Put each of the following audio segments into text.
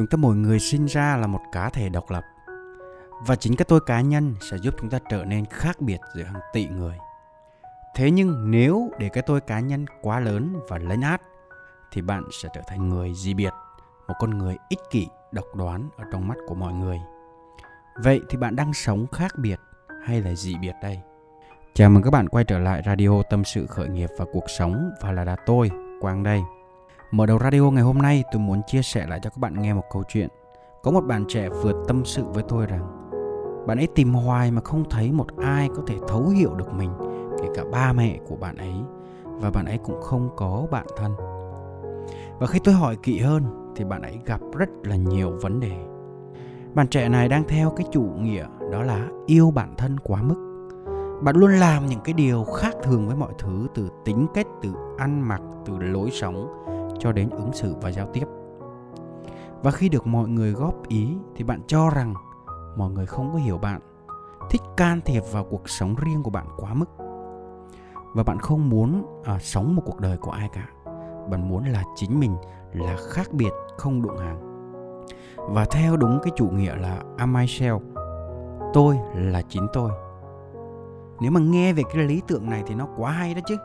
chúng ta mỗi người sinh ra là một cá thể độc lập. Và chính cái tôi cá nhân sẽ giúp chúng ta trở nên khác biệt giữa hàng tỷ người. Thế nhưng nếu để cái tôi cá nhân quá lớn và lấn át, thì bạn sẽ trở thành người dị biệt, một con người ích kỷ, độc đoán ở trong mắt của mọi người. Vậy thì bạn đang sống khác biệt hay là dị biệt đây? Chào mừng các bạn quay trở lại radio tâm sự khởi nghiệp và cuộc sống và là là tôi, quang đây mở đầu radio ngày hôm nay, tôi muốn chia sẻ lại cho các bạn nghe một câu chuyện. Có một bạn trẻ vừa tâm sự với tôi rằng, bạn ấy tìm hoài mà không thấy một ai có thể thấu hiểu được mình, kể cả ba mẹ của bạn ấy, và bạn ấy cũng không có bạn thân. Và khi tôi hỏi kỹ hơn, thì bạn ấy gặp rất là nhiều vấn đề. Bạn trẻ này đang theo cái chủ nghĩa đó là yêu bản thân quá mức. Bạn luôn làm những cái điều khác thường với mọi thứ, từ tính cách, từ ăn mặc, từ lối sống cho đến ứng xử và giao tiếp. Và khi được mọi người góp ý thì bạn cho rằng mọi người không có hiểu bạn thích can thiệp vào cuộc sống riêng của bạn quá mức. Và bạn không muốn à, sống một cuộc đời của ai cả. Bạn muốn là chính mình là khác biệt không đụng hàng. Và theo đúng cái chủ nghĩa là am myself tôi là chính tôi. Nếu mà nghe về cái lý tưởng này thì nó quá hay đó chứ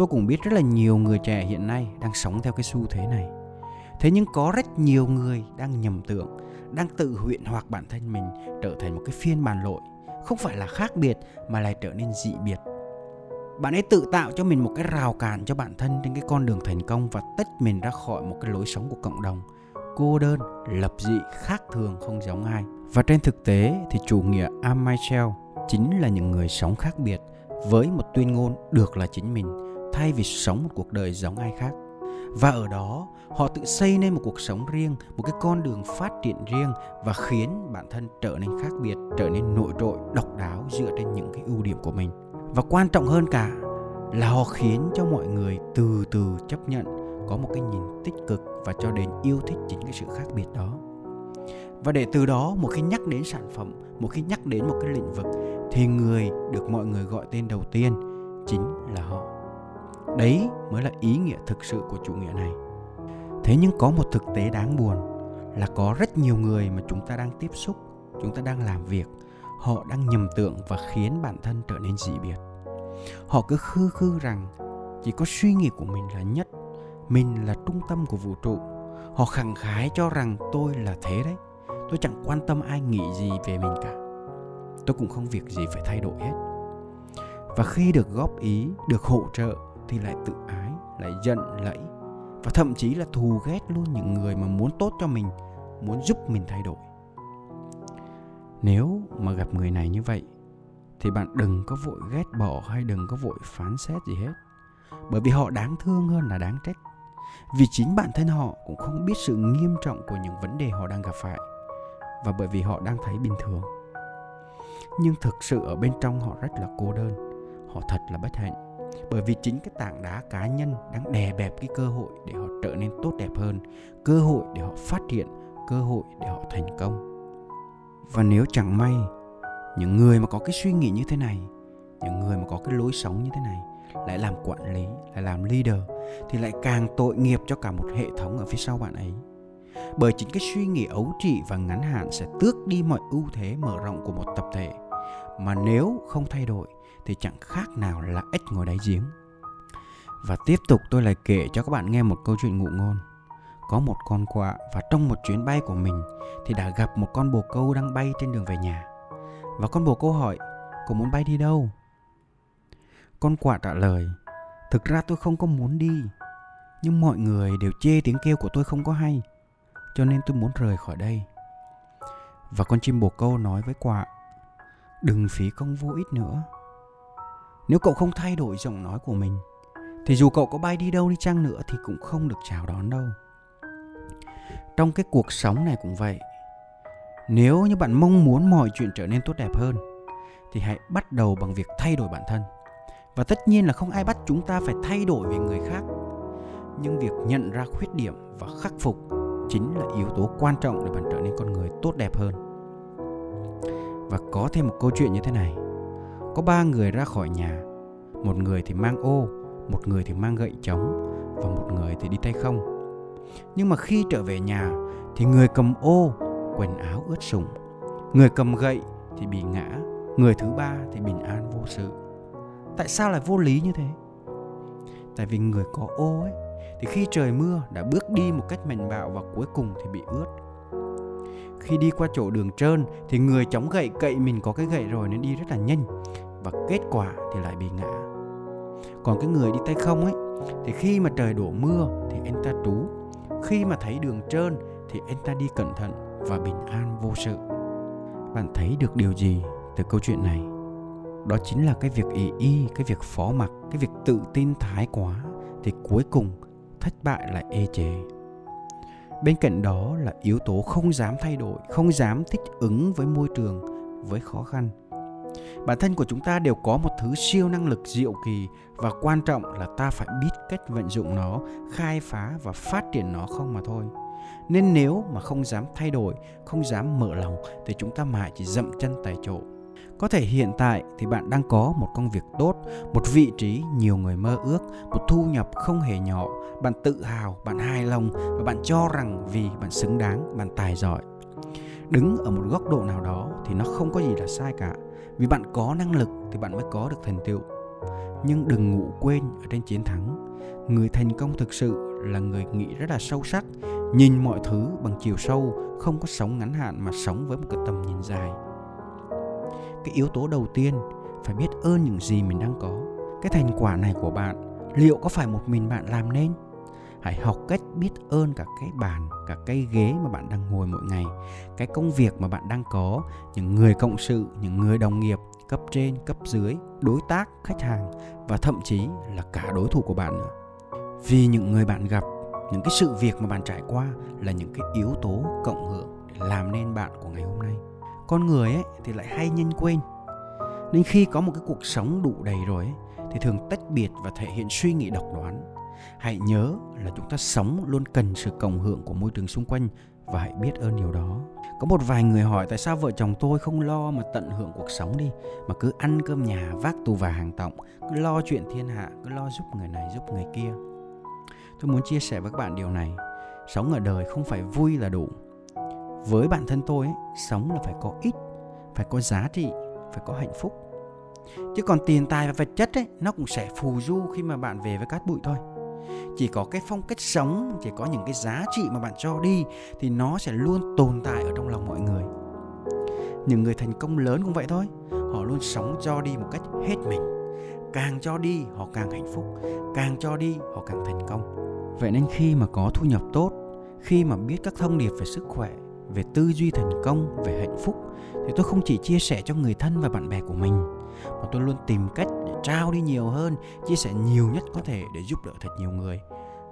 tôi cũng biết rất là nhiều người trẻ hiện nay đang sống theo cái xu thế này. Thế nhưng có rất nhiều người đang nhầm tưởng đang tự huyện hoặc bản thân mình trở thành một cái phiên bản lỗi, không phải là khác biệt mà lại trở nên dị biệt. Bạn ấy tự tạo cho mình một cái rào cản cho bản thân trên cái con đường thành công và tách mình ra khỏi một cái lối sống của cộng đồng. Cô đơn lập dị khác thường không giống ai. Và trên thực tế thì chủ nghĩa am chính là những người sống khác biệt với một tuyên ngôn được là chính mình thay vì sống một cuộc đời giống ai khác. Và ở đó, họ tự xây nên một cuộc sống riêng, một cái con đường phát triển riêng và khiến bản thân trở nên khác biệt, trở nên nổi trội, độc đáo dựa trên những cái ưu điểm của mình. Và quan trọng hơn cả là họ khiến cho mọi người từ từ chấp nhận, có một cái nhìn tích cực và cho đến yêu thích chính cái sự khác biệt đó. Và để từ đó một khi nhắc đến sản phẩm, một khi nhắc đến một cái lĩnh vực thì người được mọi người gọi tên đầu tiên chính là họ đấy mới là ý nghĩa thực sự của chủ nghĩa này. Thế nhưng có một thực tế đáng buồn là có rất nhiều người mà chúng ta đang tiếp xúc, chúng ta đang làm việc, họ đang nhầm tưởng và khiến bản thân trở nên dị biệt. Họ cứ khư khư rằng chỉ có suy nghĩ của mình là nhất, mình là trung tâm của vũ trụ. Họ khẳng khái cho rằng tôi là thế đấy, tôi chẳng quan tâm ai nghĩ gì về mình cả. Tôi cũng không việc gì phải thay đổi hết. Và khi được góp ý, được hỗ trợ thì lại tự ái, lại giận, lẫy, và thậm chí là thù ghét luôn những người mà muốn tốt cho mình, muốn giúp mình thay đổi. Nếu mà gặp người này như vậy, thì bạn đừng có vội ghét bỏ hay đừng có vội phán xét gì hết. Bởi vì họ đáng thương hơn là đáng trách. Vì chính bản thân họ cũng không biết sự nghiêm trọng của những vấn đề họ đang gặp phải, và bởi vì họ đang thấy bình thường. Nhưng thực sự ở bên trong họ rất là cô đơn, họ thật là bất hạnh bởi vì chính cái tảng đá cá nhân đang đè bẹp cái cơ hội để họ trở nên tốt đẹp hơn, cơ hội để họ phát triển cơ hội để họ thành công. Và nếu chẳng may, những người mà có cái suy nghĩ như thế này, những người mà có cái lối sống như thế này lại làm quản lý, lại làm leader, thì lại càng tội nghiệp cho cả một hệ thống ở phía sau bạn ấy. Bởi chính cái suy nghĩ ấu trĩ và ngắn hạn sẽ tước đi mọi ưu thế mở rộng của một tập thể. Mà nếu không thay đổi thì chẳng khác nào là ếch ngồi đáy giếng. Và tiếp tục tôi lại kể cho các bạn nghe một câu chuyện ngụ ngôn. Có một con quạ và trong một chuyến bay của mình thì đã gặp một con bồ câu đang bay trên đường về nhà. Và con bồ câu hỏi cô muốn bay đi đâu? Con quạ trả lời, thực ra tôi không có muốn đi, nhưng mọi người đều chê tiếng kêu của tôi không có hay, cho nên tôi muốn rời khỏi đây. Và con chim bồ câu nói với quạ, đừng phí công vô ích nữa nếu cậu không thay đổi giọng nói của mình, thì dù cậu có bay đi đâu đi chăng nữa thì cũng không được chào đón đâu. Trong cái cuộc sống này cũng vậy, nếu như bạn mong muốn mọi chuyện trở nên tốt đẹp hơn, thì hãy bắt đầu bằng việc thay đổi bản thân. Và tất nhiên là không ai bắt chúng ta phải thay đổi về người khác. Nhưng việc nhận ra khuyết điểm và khắc phục chính là yếu tố quan trọng để bạn trở nên con người tốt đẹp hơn. Và có thêm một câu chuyện như thế này có ba người ra khỏi nhà một người thì mang ô một người thì mang gậy trống và một người thì đi tay không Nhưng mà khi trở về nhà thì người cầm ô quần áo ướt sũng, người cầm gậy thì bị ngã, người thứ ba thì bình an vô sự. Tại sao lại vô lý như thế? Tại vì người có ô ấy thì khi trời mưa đã bước đi một cách mạnh bạo và cuối cùng thì bị ướt. Khi đi qua chỗ đường trơn thì người chống gậy cậy mình có cái gậy rồi nên đi rất là nhanh và kết quả thì lại bị ngã. Còn cái người đi tay không ấy thì khi mà trời đổ mưa thì anh ta trú, khi mà thấy đường trơn thì anh ta đi cẩn thận và bình an vô sự. Bạn thấy được điều gì từ câu chuyện này? Đó chính là cái việc ý y, cái việc phó mặc, cái việc tự tin thái quá thì cuối cùng thất bại lại ê chề bên cạnh đó là yếu tố không dám thay đổi, không dám thích ứng với môi trường, với khó khăn. Bản thân của chúng ta đều có một thứ siêu năng lực diệu kỳ và quan trọng là ta phải biết cách vận dụng nó, khai phá và phát triển nó không mà thôi. Nên nếu mà không dám thay đổi, không dám mở lòng thì chúng ta mãi chỉ dậm chân tại chỗ có thể hiện tại thì bạn đang có một công việc tốt, một vị trí nhiều người mơ ước, một thu nhập không hề nhỏ, bạn tự hào, bạn hài lòng và bạn cho rằng vì bạn xứng đáng, bạn tài giỏi. Đứng ở một góc độ nào đó thì nó không có gì là sai cả. Vì bạn có năng lực thì bạn mới có được thành tựu. Nhưng đừng ngủ quên ở trên chiến thắng. Người thành công thực sự là người nghĩ rất là sâu sắc, nhìn mọi thứ bằng chiều sâu, không có sống ngắn hạn mà sống với một cái tầm nhìn dài cái yếu tố đầu tiên, phải biết ơn những gì mình đang có. Cái thành quả này của bạn, liệu có phải một mình bạn làm nên? Hãy học cách biết ơn cả cái bàn, cả cái ghế mà bạn đang ngồi mỗi ngày, cái công việc mà bạn đang có, những người cộng sự, những người đồng nghiệp, cấp trên, cấp dưới, đối tác, khách hàng và thậm chí là cả đối thủ của bạn nữa. Vì những người bạn gặp, những cái sự việc mà bạn trải qua là những cái yếu tố cộng hưởng để làm nên bạn của ngày hôm nay con người ấy thì lại hay nhanh quên. Nên khi có một cái cuộc sống đủ đầy rồi ấy, thì thường tách biệt và thể hiện suy nghĩ độc đoán. Hãy nhớ là chúng ta sống luôn cần sự cộng hưởng của môi trường xung quanh và hãy biết ơn điều đó. Có một vài người hỏi tại sao vợ chồng tôi không lo mà tận hưởng cuộc sống đi mà cứ ăn cơm nhà vác tù và hàng tọng cứ lo chuyện thiên hạ cứ lo giúp người này giúp người kia. Tôi muốn chia sẻ với các bạn điều này. Sống ở đời không phải vui là đủ với bản thân tôi ấy, sống là phải có ít phải có giá trị phải có hạnh phúc. Chứ còn tiền tài và vật chất ấy nó cũng sẽ phù du khi mà bạn về với cát bụi thôi. Chỉ có cái phong cách sống chỉ có những cái giá trị mà bạn cho đi thì nó sẽ luôn tồn tại ở trong lòng mọi người. Những người thành công lớn cũng vậy thôi họ luôn sống cho đi một cách hết mình. Càng cho đi họ càng hạnh phúc. Càng cho đi họ càng thành công. Vậy nên khi mà có thu nhập tốt khi mà biết các thông điệp về sức khỏe về tư duy thành công, về hạnh phúc, thì tôi không chỉ chia sẻ cho người thân và bạn bè của mình, mà tôi luôn tìm cách để trao đi nhiều hơn, chia sẻ nhiều nhất có thể để giúp đỡ thật nhiều người.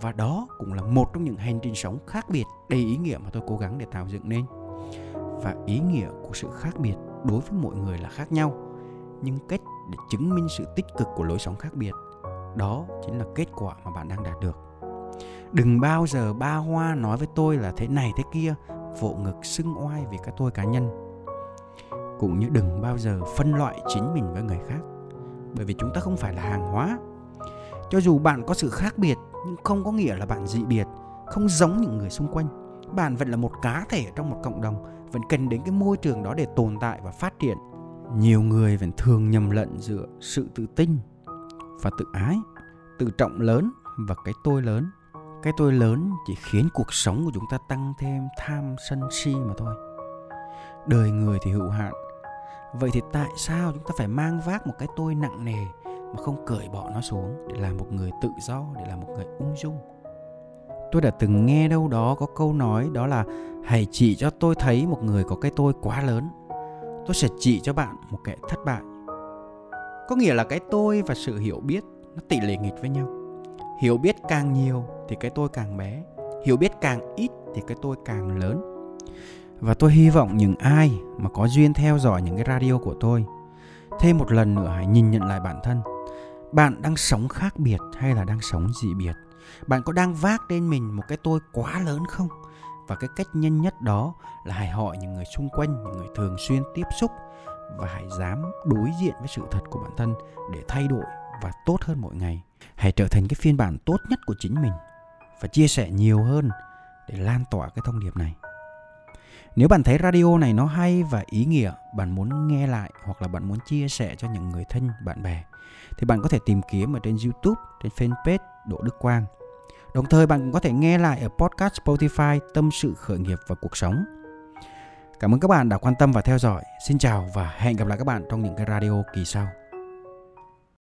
Và đó cũng là một trong những hành trình sống khác biệt đầy ý nghĩa mà tôi cố gắng để tạo dựng nên. Và ý nghĩa của sự khác biệt đối với mỗi người là khác nhau, nhưng cách để chứng minh sự tích cực của lối sống khác biệt, đó chính là kết quả mà bạn đang đạt được. Đừng bao giờ ba hoa nói với tôi là thế này, thế kia vỗ ngực xưng oai vì cái tôi cá nhân. Cũng như đừng bao giờ phân loại chính mình với người khác, bởi vì chúng ta không phải là hàng hóa. Cho dù bạn có sự khác biệt, nhưng không có nghĩa là bạn dị biệt, không giống những người xung quanh. Bạn vẫn là một cá thể trong một cộng đồng, vẫn cần đến cái môi trường đó để tồn tại và phát triển. Nhiều người vẫn thường nhầm lẫn giữa sự tự tin và tự ái, tự trọng lớn và cái tôi lớn cái tôi lớn chỉ khiến cuộc sống của chúng ta tăng thêm tham sân si mà thôi. Đời người thì hữu hạn. Vậy thì tại sao chúng ta phải mang vác một cái tôi nặng nề mà không cởi bỏ nó xuống để làm một người tự do, để làm một người ung dung? Tôi đã từng nghe đâu đó có câu nói đó là hãy chỉ cho tôi thấy một người có cái tôi quá lớn, tôi sẽ chỉ cho bạn một kẻ thất bại. Có nghĩa là cái tôi và sự hiểu biết nó tỷ lệ nghịch với nhau hiểu biết càng nhiều thì cái tôi càng bé. Hiểu biết càng ít thì cái tôi càng lớn. Và tôi hy vọng những ai mà có duyên theo dõi những cái radio của tôi, thêm một lần nữa hãy nhìn nhận lại bản thân. Bạn đang sống khác biệt hay là đang sống dị biệt? Bạn có đang vác lên mình một cái tôi quá lớn không? Và cái cách nhanh nhất đó là hãy hỏi những người xung quanh, những người thường xuyên tiếp xúc và hãy dám đối diện với sự thật của bản thân để thay đổi và tốt hơn mỗi ngày hãy trở thành cái phiên bản tốt nhất của chính mình và chia sẻ nhiều hơn để lan tỏa cái thông điệp này. Nếu bạn thấy radio này nó hay và ý nghĩa, bạn muốn nghe lại hoặc là bạn muốn chia sẻ cho những người thân, bạn bè thì bạn có thể tìm kiếm ở trên YouTube, trên fanpage Đỗ Đức Quang. Đồng thời bạn cũng có thể nghe lại ở podcast Spotify Tâm sự khởi nghiệp và cuộc sống. Cảm ơn các bạn đã quan tâm và theo dõi. Xin chào và hẹn gặp lại các bạn trong những cái radio kỳ sau.